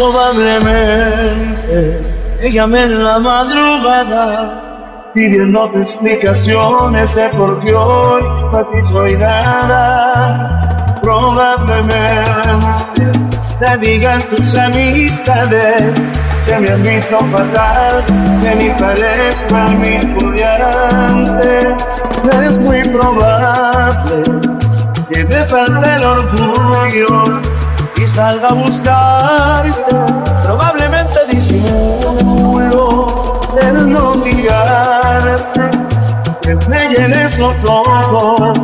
Probablemente ella me en la madrugada pidiendo explicaciones de por qué hoy para ti soy nada. Probablemente te digan tus amistades que me han visto fatal, que ni parezco a mis estudiante. Es muy probable que te falte el orgullo y salga a buscarte. Probablemente disimulo el no mirarte, que me llenes los ojos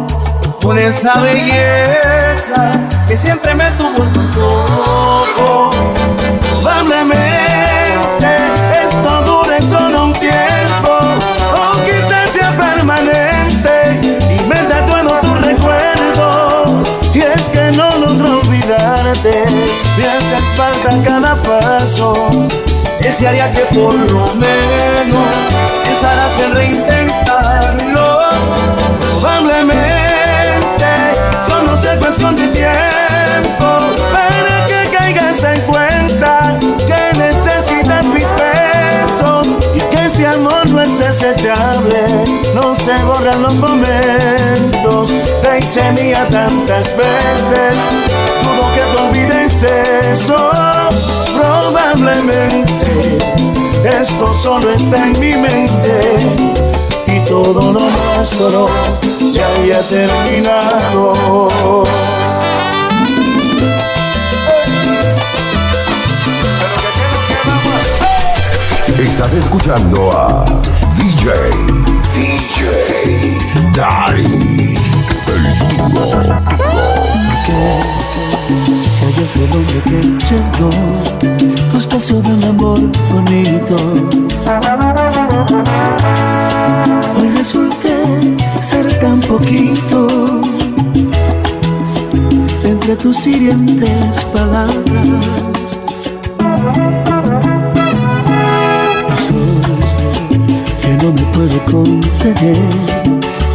con esa belleza que siempre me tuvo me hace falta cada paso. Desearía que por lo menos pensaras en reintentarlo. Probablemente solo sea cuestión de tiempo para que caigas en cuenta que necesitas mis besos y que ese amor no es desechable. No se borran los momentos te hice mía tantas veces. Dudo que te olvides eso, probablemente. Esto solo está en mi mente y todo lo nuestro ya había terminado. Estás escuchando a DJ, DJ Dari, el duro, Que si ayer fue el hombre que llegó, tu espacio de un amor bonito. Hoy resulté ser tan poquito entre tus hirientes palabras no me puedo contener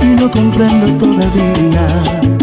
y no comprendo todavía.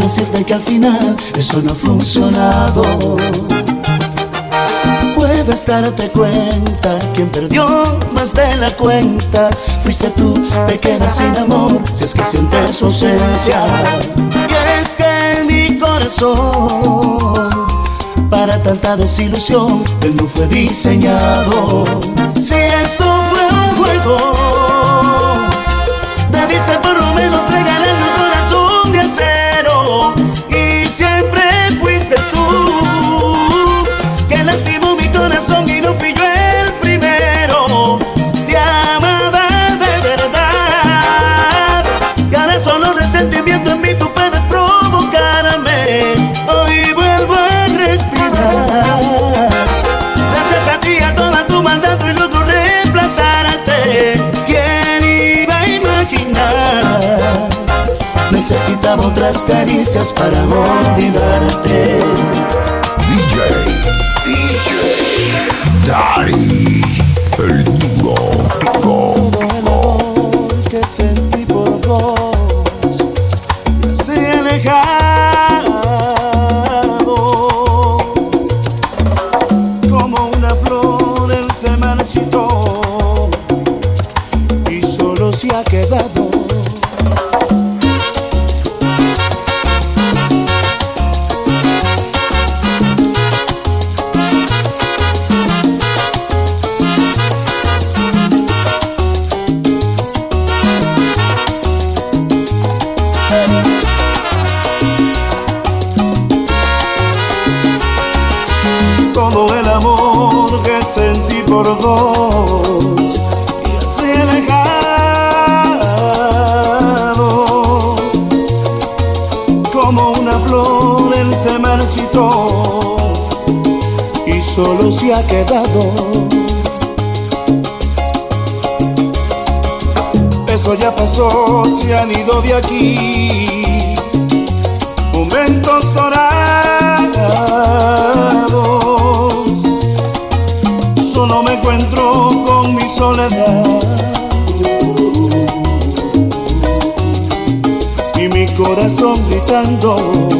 Decirte que al final eso no ha funcionado. Puedes darte cuenta, quien perdió más de la cuenta fuiste tú, pequeña sin amor, si es que sientes su ausencia. Y es que mi corazón para tanta desilusión, él no fue diseñado. Si esto fue Otras caricias para olvidarte. DJ, DJ Dari, soledad. Y mi corazón gritando.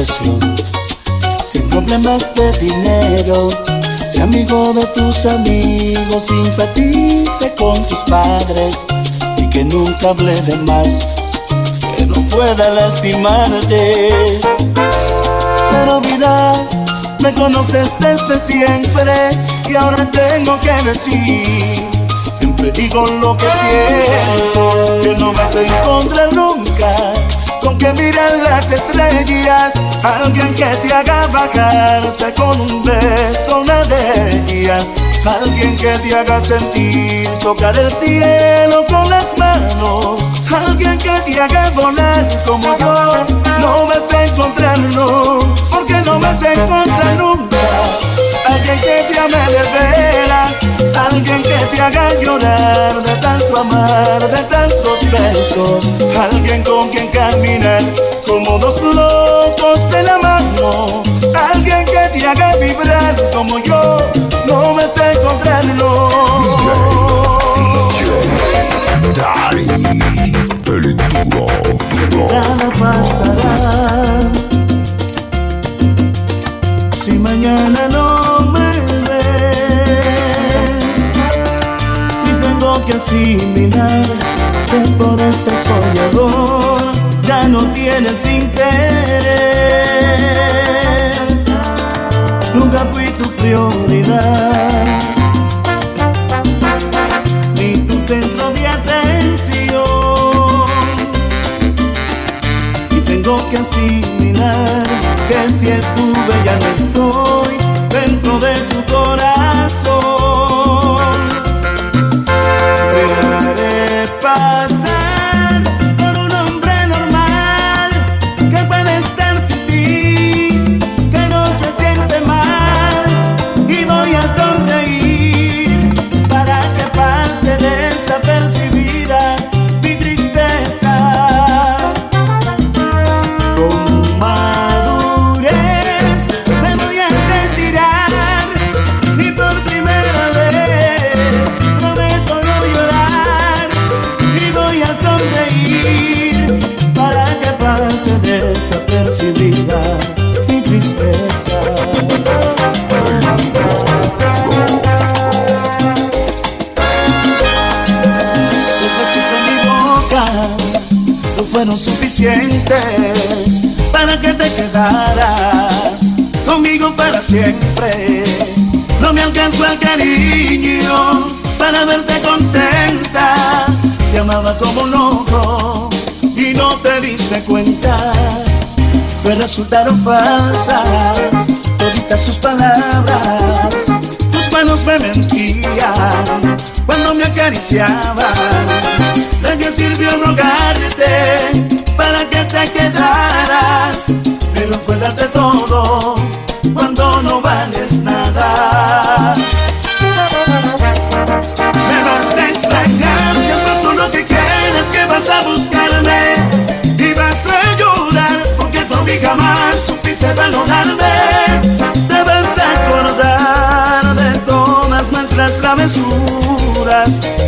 Profesión, sin problemas de dinero, sea amigo de tus amigos, simpatice con tus padres y que nunca hable de más, que no pueda lastimarte. Pero vida, me conoces desde siempre y ahora tengo que decir. Siempre digo lo que siento, que no vas a encontrar nunca. Que miran las estrellas, alguien que te haga bajarte con un beso, una de ellas. Alguien que te haga sentir, tocar el cielo con las manos. Alguien que te haga volar como yo. No vas a encontrarlo, porque no vas a encontrar. Alguien que te ame de veras, alguien que te haga llorar de tanto amar, de tantos besos, alguien con quien caminar como dos locos de la mano, alguien que te haga vibrar como yo, no vas a encontrarlo. DJ Dari, el dúo, dúo. Nada pasará si mañana no asimilar que por este soñador ya no tienes interés. Nunca fui tu prioridad ni tu centro de atención y tengo que asimilar que si estuve ya no estoy dentro de tu Pues resultaron falsas toditas sus palabras. Tus manos me mentían cuando me acariciaban. De qué sirvió rogarte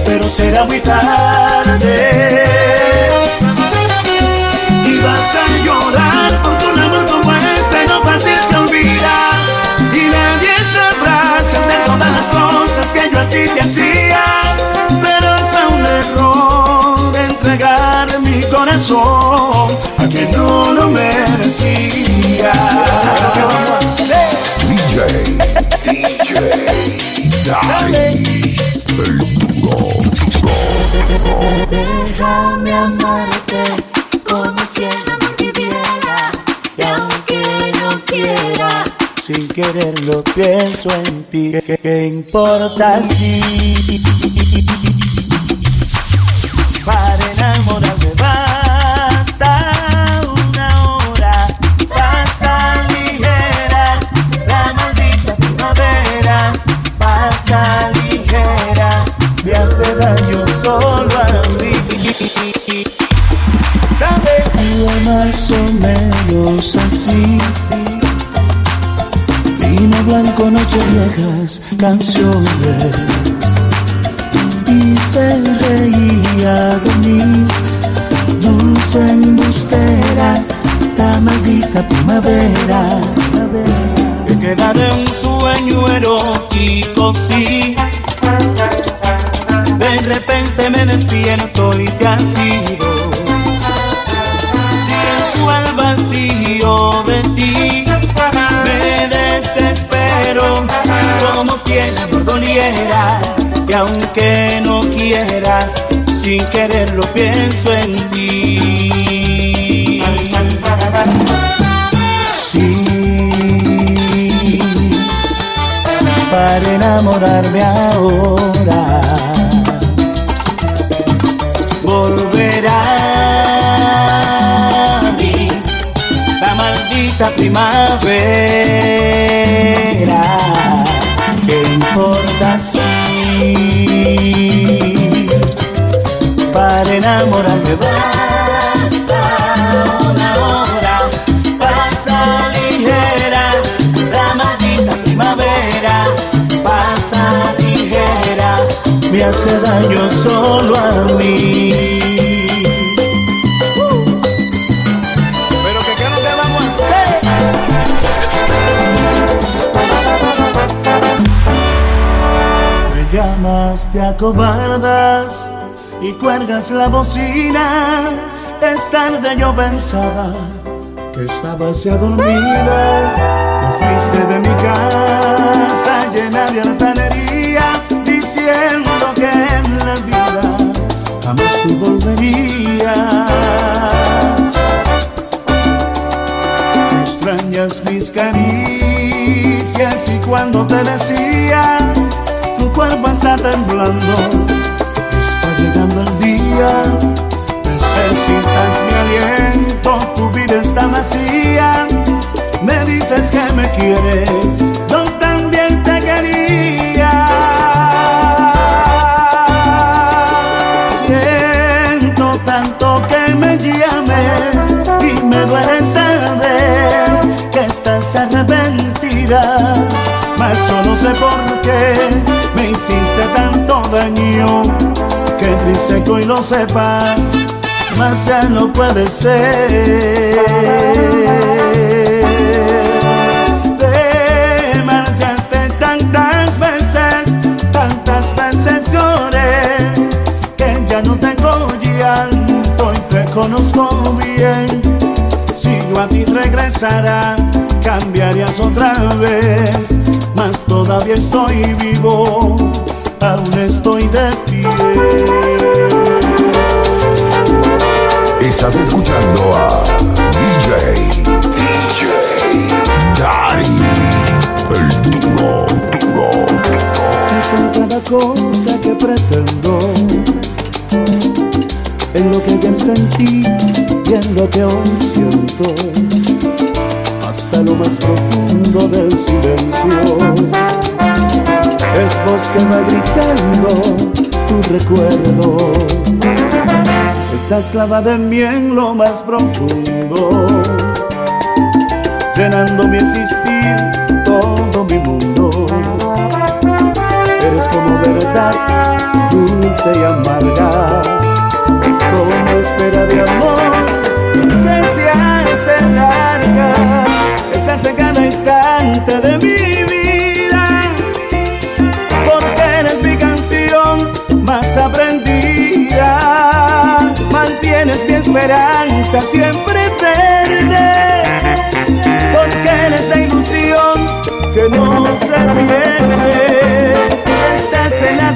pero será muy tarde. Y vas a llorar por un amor como este, no fácil se olvida. Y nadie sabrá de todas las cosas que yo a ti te hacía. Pero fue un error entregar mi corazón a quien no lo merecía. DJ, DJ, el duro, duro. Déjame amarte como si el amor viviera y aunque no quiera Sin quererlo pienso en ti. ¿Qué, qué importa si canciones. Y se reía de mí, dulce embustera, la maldita primavera. Que queda de un sueño erótico, sí. De repente me despierto y te has ido. Si el amor doliera. Y aunque no quiera, sin quererlo pienso en ti. Sí, para enamorarme ahora volverá a mí la maldita primavera. Me hace daño solo a mí. Pero que qué lo que vamos a hacer. Me llamas, te acobardas y cuelgas la bocina. Es tarde, yo pensaba que estabas ya dormida. Te fuiste de mi casa llena de altanería, diciendo que en la vida jamás tú volverías. Extrañas mis caricias y cuando te decía, tu cuerpo está temblando, llegando el día. Necesitas mi aliento, tu vida está vacía. Me dices que me quieres, yo también te quería. Siento tanto que me llames y me duele saber que estás arrepentida. Mas solo sé por qué me hiciste tanto daño. Que hoy lo sepas, mas ya no puede ser. Te marchaste tantas veces, tantas veces que ya no tengo llanto y te conozco bien. Si yo a ti regresara, cambiarías otra vez, mas todavía estoy vivo, aún estoy de pie. Estás escuchando a DJ, DJ, Dari, el duro, duro, duro. Estás en cada cosa que pretendo, en lo que ayer sentí y en lo que hoy siento, hasta lo más profundo del silencio. Es voz que va gritando tu recuerdo estás clavada en mí en lo más profundo, llenando mi existir, todo mi mundo. Eres como verdad, dulce y amarga, como espera de amor que se hace larga, estás en cada instante de mi vida. eres mi esperanza siempre verde, porque eres la ilusión que no se pierde. Estás en la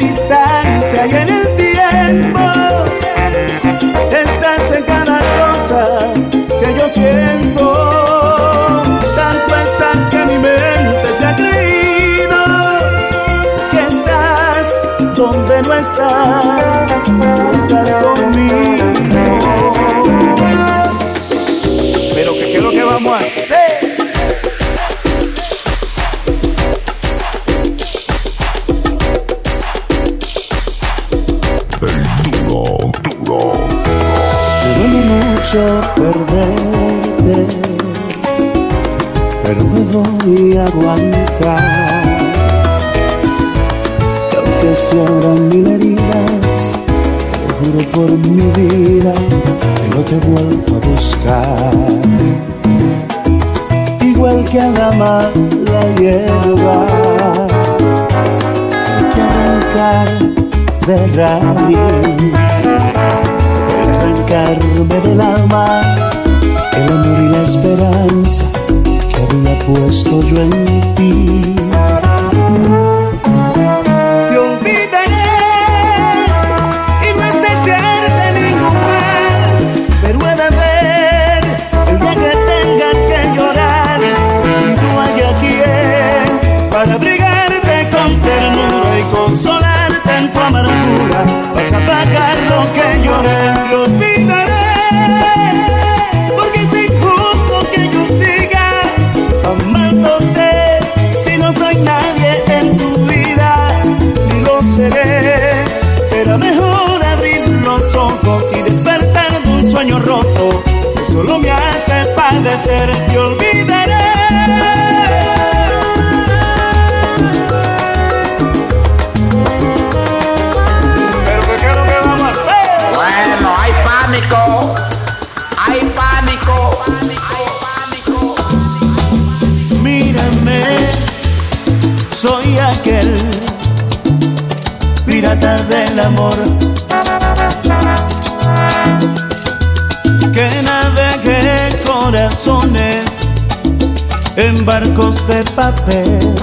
de papel.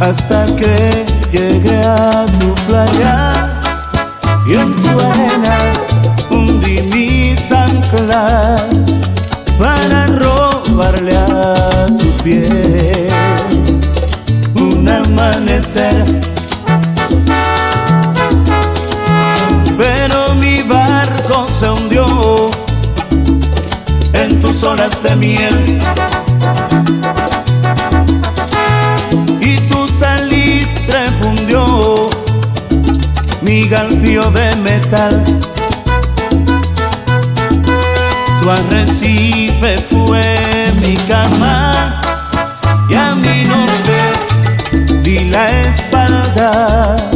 Hasta que llegué a tu playa y en tu arena hundí mis anclas para robarle a tu piel. Un amanecer de miel. Y tu salistre fundió mi galfío de metal. Tu arrecife fue mi cama y a mi norte di la espalda.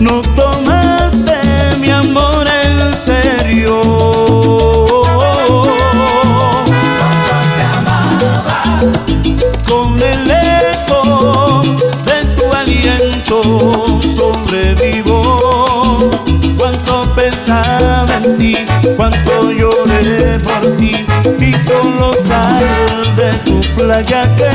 no tomaste mi amor en serio. Con el eco de tu aliento sobrevivo. Cuánto pensaba en ti, cuánto lloré por ti y solo sal de tu playa que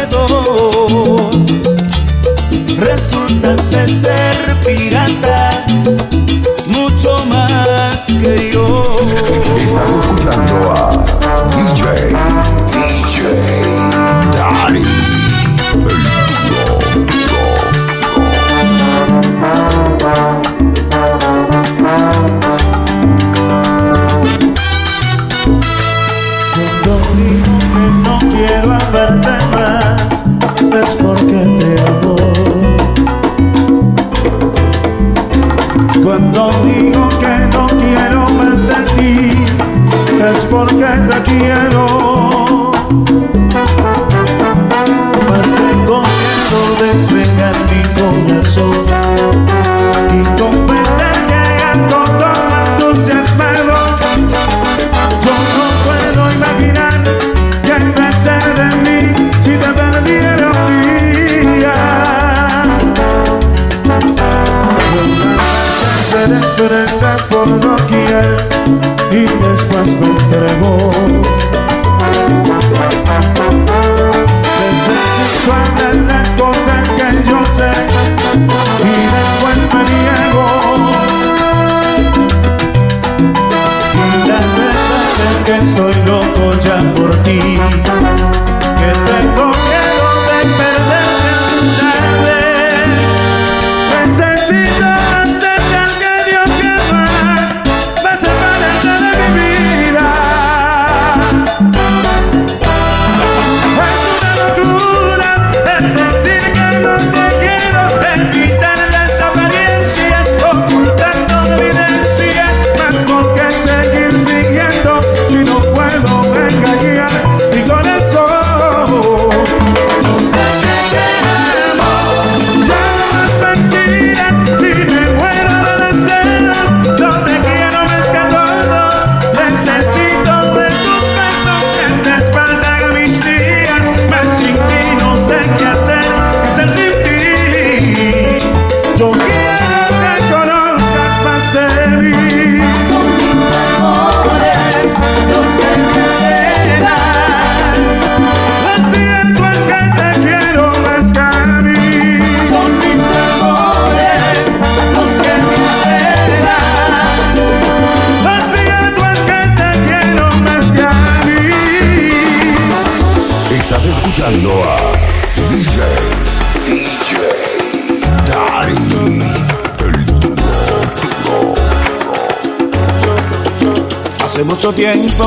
change.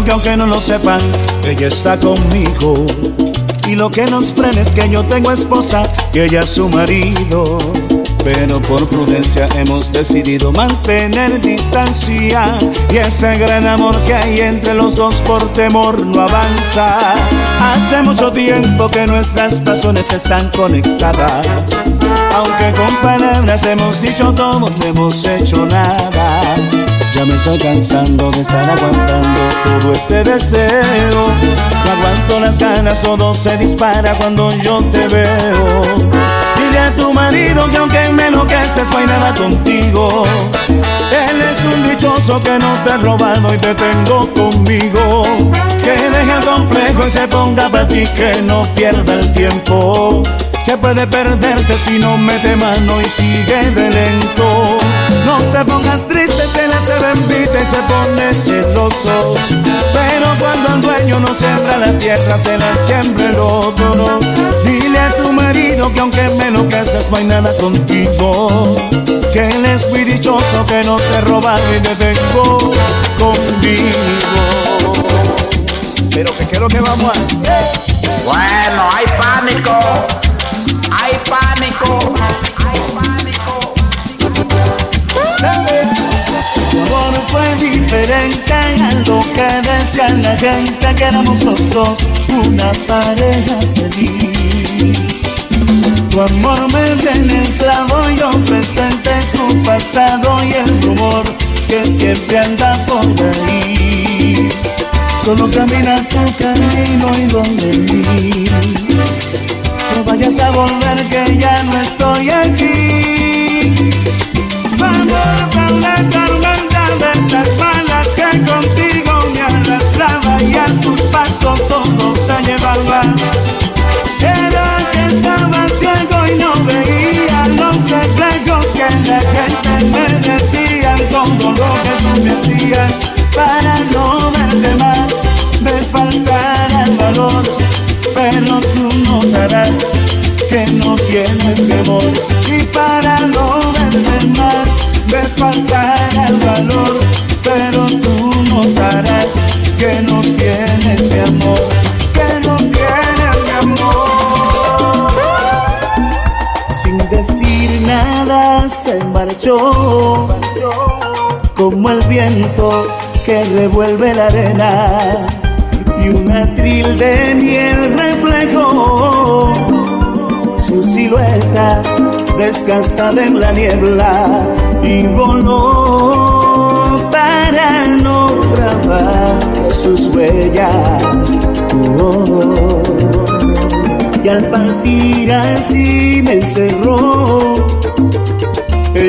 Que aunque no lo sepan, ella está conmigo. Y lo que nos frena es que yo tengo esposa y ella su marido. Pero por prudencia hemos decidido mantener distancia. Y ese gran amor que hay entre los dos por temor no avanza. Hace mucho tiempo que nuestras razones están conectadas. Aunque con palabras hemos dicho todo, no hemos hecho nada. Ya me estoy cansando de estar aguantando todo este deseo. No aguanto las ganas, todo se dispara cuando yo te veo. Dile a tu marido que aunque me enloqueces no hay nada contigo. Él es un dichoso que no te ha robado y te tengo conmigo. Que deje el complejo y se ponga para ti, que no pierda el tiempo. Que puede perderte si no mete mano y sigue de lento. No te se bendita y se pone celoso. Pero cuando el dueño no siembra la tierra, se la siembra el otro. Dile a tu marido que aunque me lo casas, no hay nada contigo. Que él es muy dichoso, que no te roba y te tengo conmigo. Pero que quiero que vamos a hacer. Bueno, hay diferente a lo que decía la gente que éramos los dos una pareja feliz. Tu amor me tiene el clavo, yo presente tu pasado y el rumor que siempre anda por ahí. Solo camina tu camino y donde mí. No vayas a volver que ya no estoy aquí. Vamos a la tormenta de estas para no verte más. Me faltará el valor, pero tú notarás que no tienes temor y para no verte más me faltará el valor, pero tú notarás que no tienes mi amor, que no tienes mi amor. Sin decir nada se marchó como el viento que revuelve la arena y un atril de miel reflejó su silueta desgastada en la niebla y voló para no grabar sus huellas. Y al partir así me encerró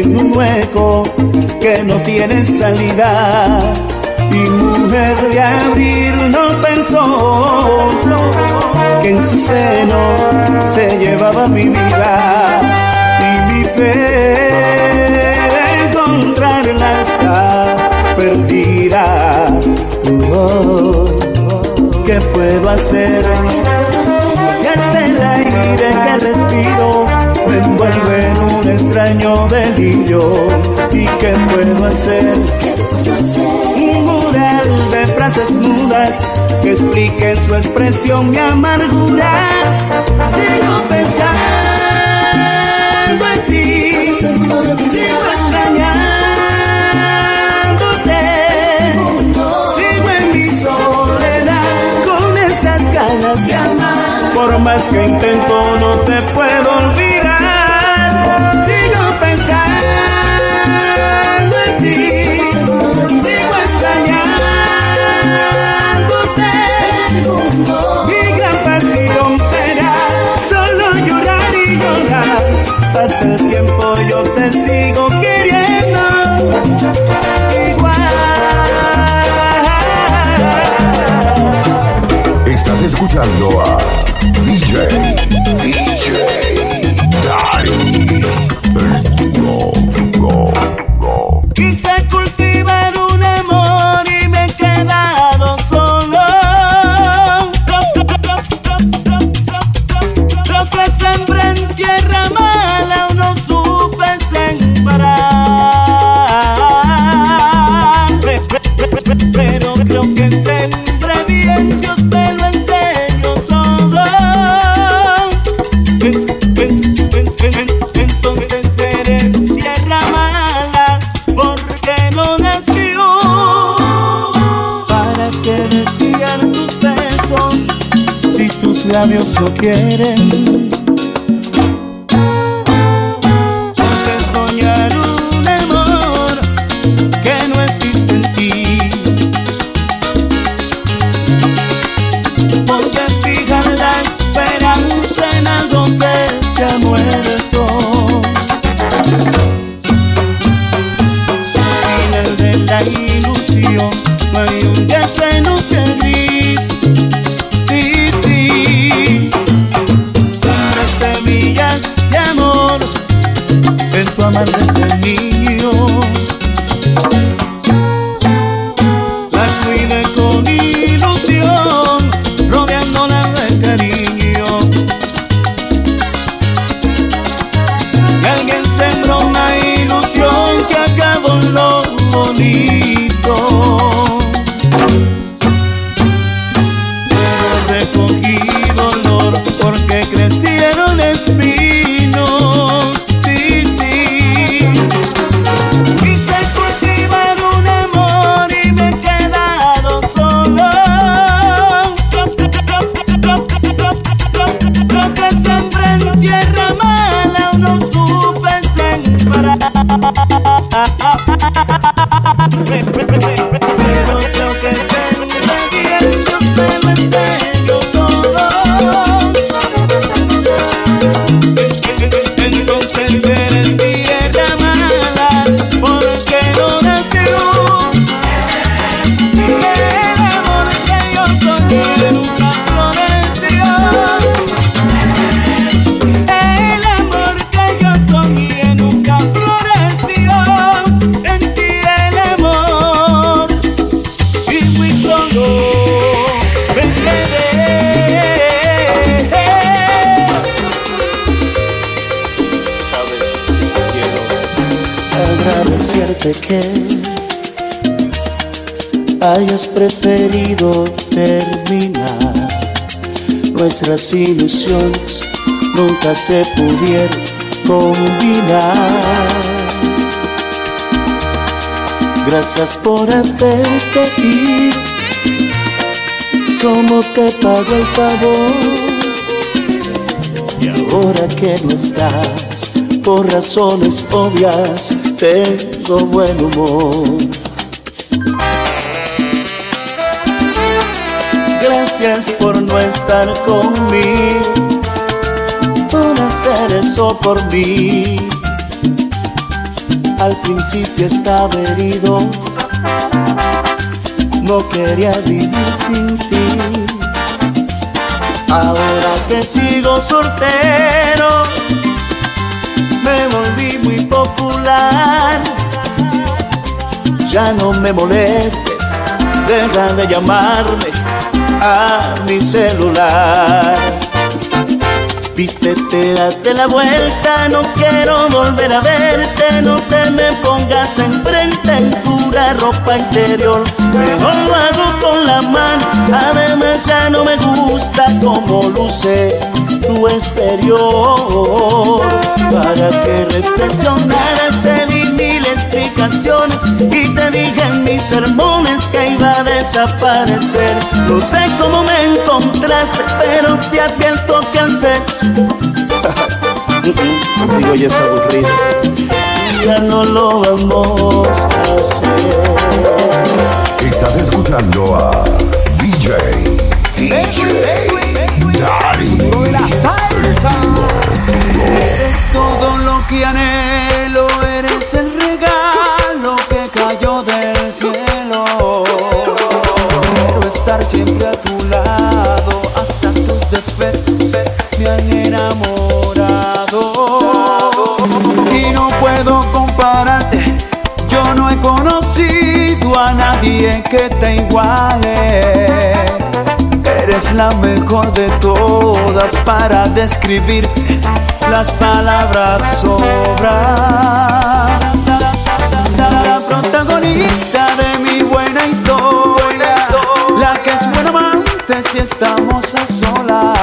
en un hueco que no tiene salida. Y mujer de abril no pensó que en su seno se llevaba mi vida y mi fe encontrarla está perdida. Oh, ¿Qué puedo hacer si hasta el aire que respiro me envuelve extraño delirio? ¿Y qué puedo hacer? Un mural de frases mudas que expliquen su expresión mi amargura. Sigo pensando en ti, sigo extrañándote, sigo en mi soledad con estas ganas de amar. Por más que intento no te puedo escuchando a DJ, DJ Dari, el duro, duro, duro. Quise cultivar un amor y me he quedado solo. Lo que sembré en tierra quieren? Preferido terminar. Nuestras ilusiones nunca se pudieron combinar. Gracias por hacerte ir. ¿Cómo te pago el favor? Y ahora que no estás, por razones obvias, tengo buen humor. Estar conmigo, por hacer eso por mí. Al principio estaba herido, no quería vivir sin ti. Ahora que sigo soltero, me volví muy popular. Ya no me molestes, deja de llamarme a mi celular. Vístete, date la vuelta, no quiero volver a verte, no te me pongas enfrente en pura ropa interior. Mejor lo hago con la mano, además ya no me gusta como luce tu exterior. Para que reflexionaras te explicaciones y te dije en mis sermones que iba a desaparecer. No sé cómo me encontraste, pero te advierto que el sexo Contigo ya es aburrido. Ya no lo vamos a hacer. Estás escuchando a DJ DJ. Eres todo lo que anhelo, eres el regalo siempre a tu lado, hasta tus defectos me han enamorado. Y no puedo compararte, yo no he conocido a nadie que te iguale. Eres la mejor de todas para describir las palabras sobran. La protagonista si estamos a solas,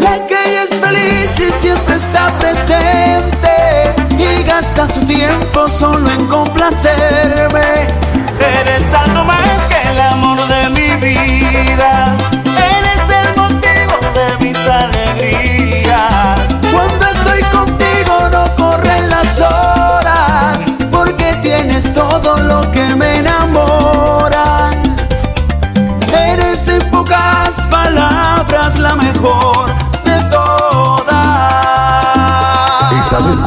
la que es feliz y siempre está presente y gasta su tiempo solo en complacerme. Eres algo más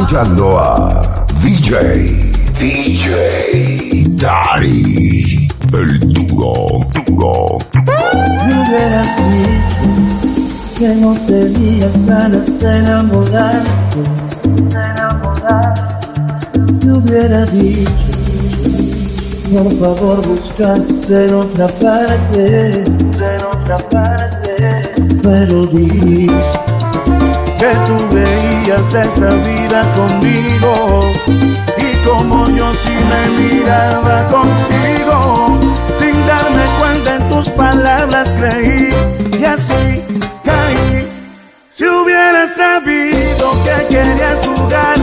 escuchando a DJ DJ Daddy. El duro, duro. Me hubieras dicho que no tenías ganas de enamorarte, de enamorarte. Te hubiera dicho, por favor buscas en otra parte, en otra parte. Pero dices que tú esta vida conmigo. Y como yo sí me miraba contigo sin darme cuenta en tus palabras creí y así caí. Si hubiera sabido que querías jugar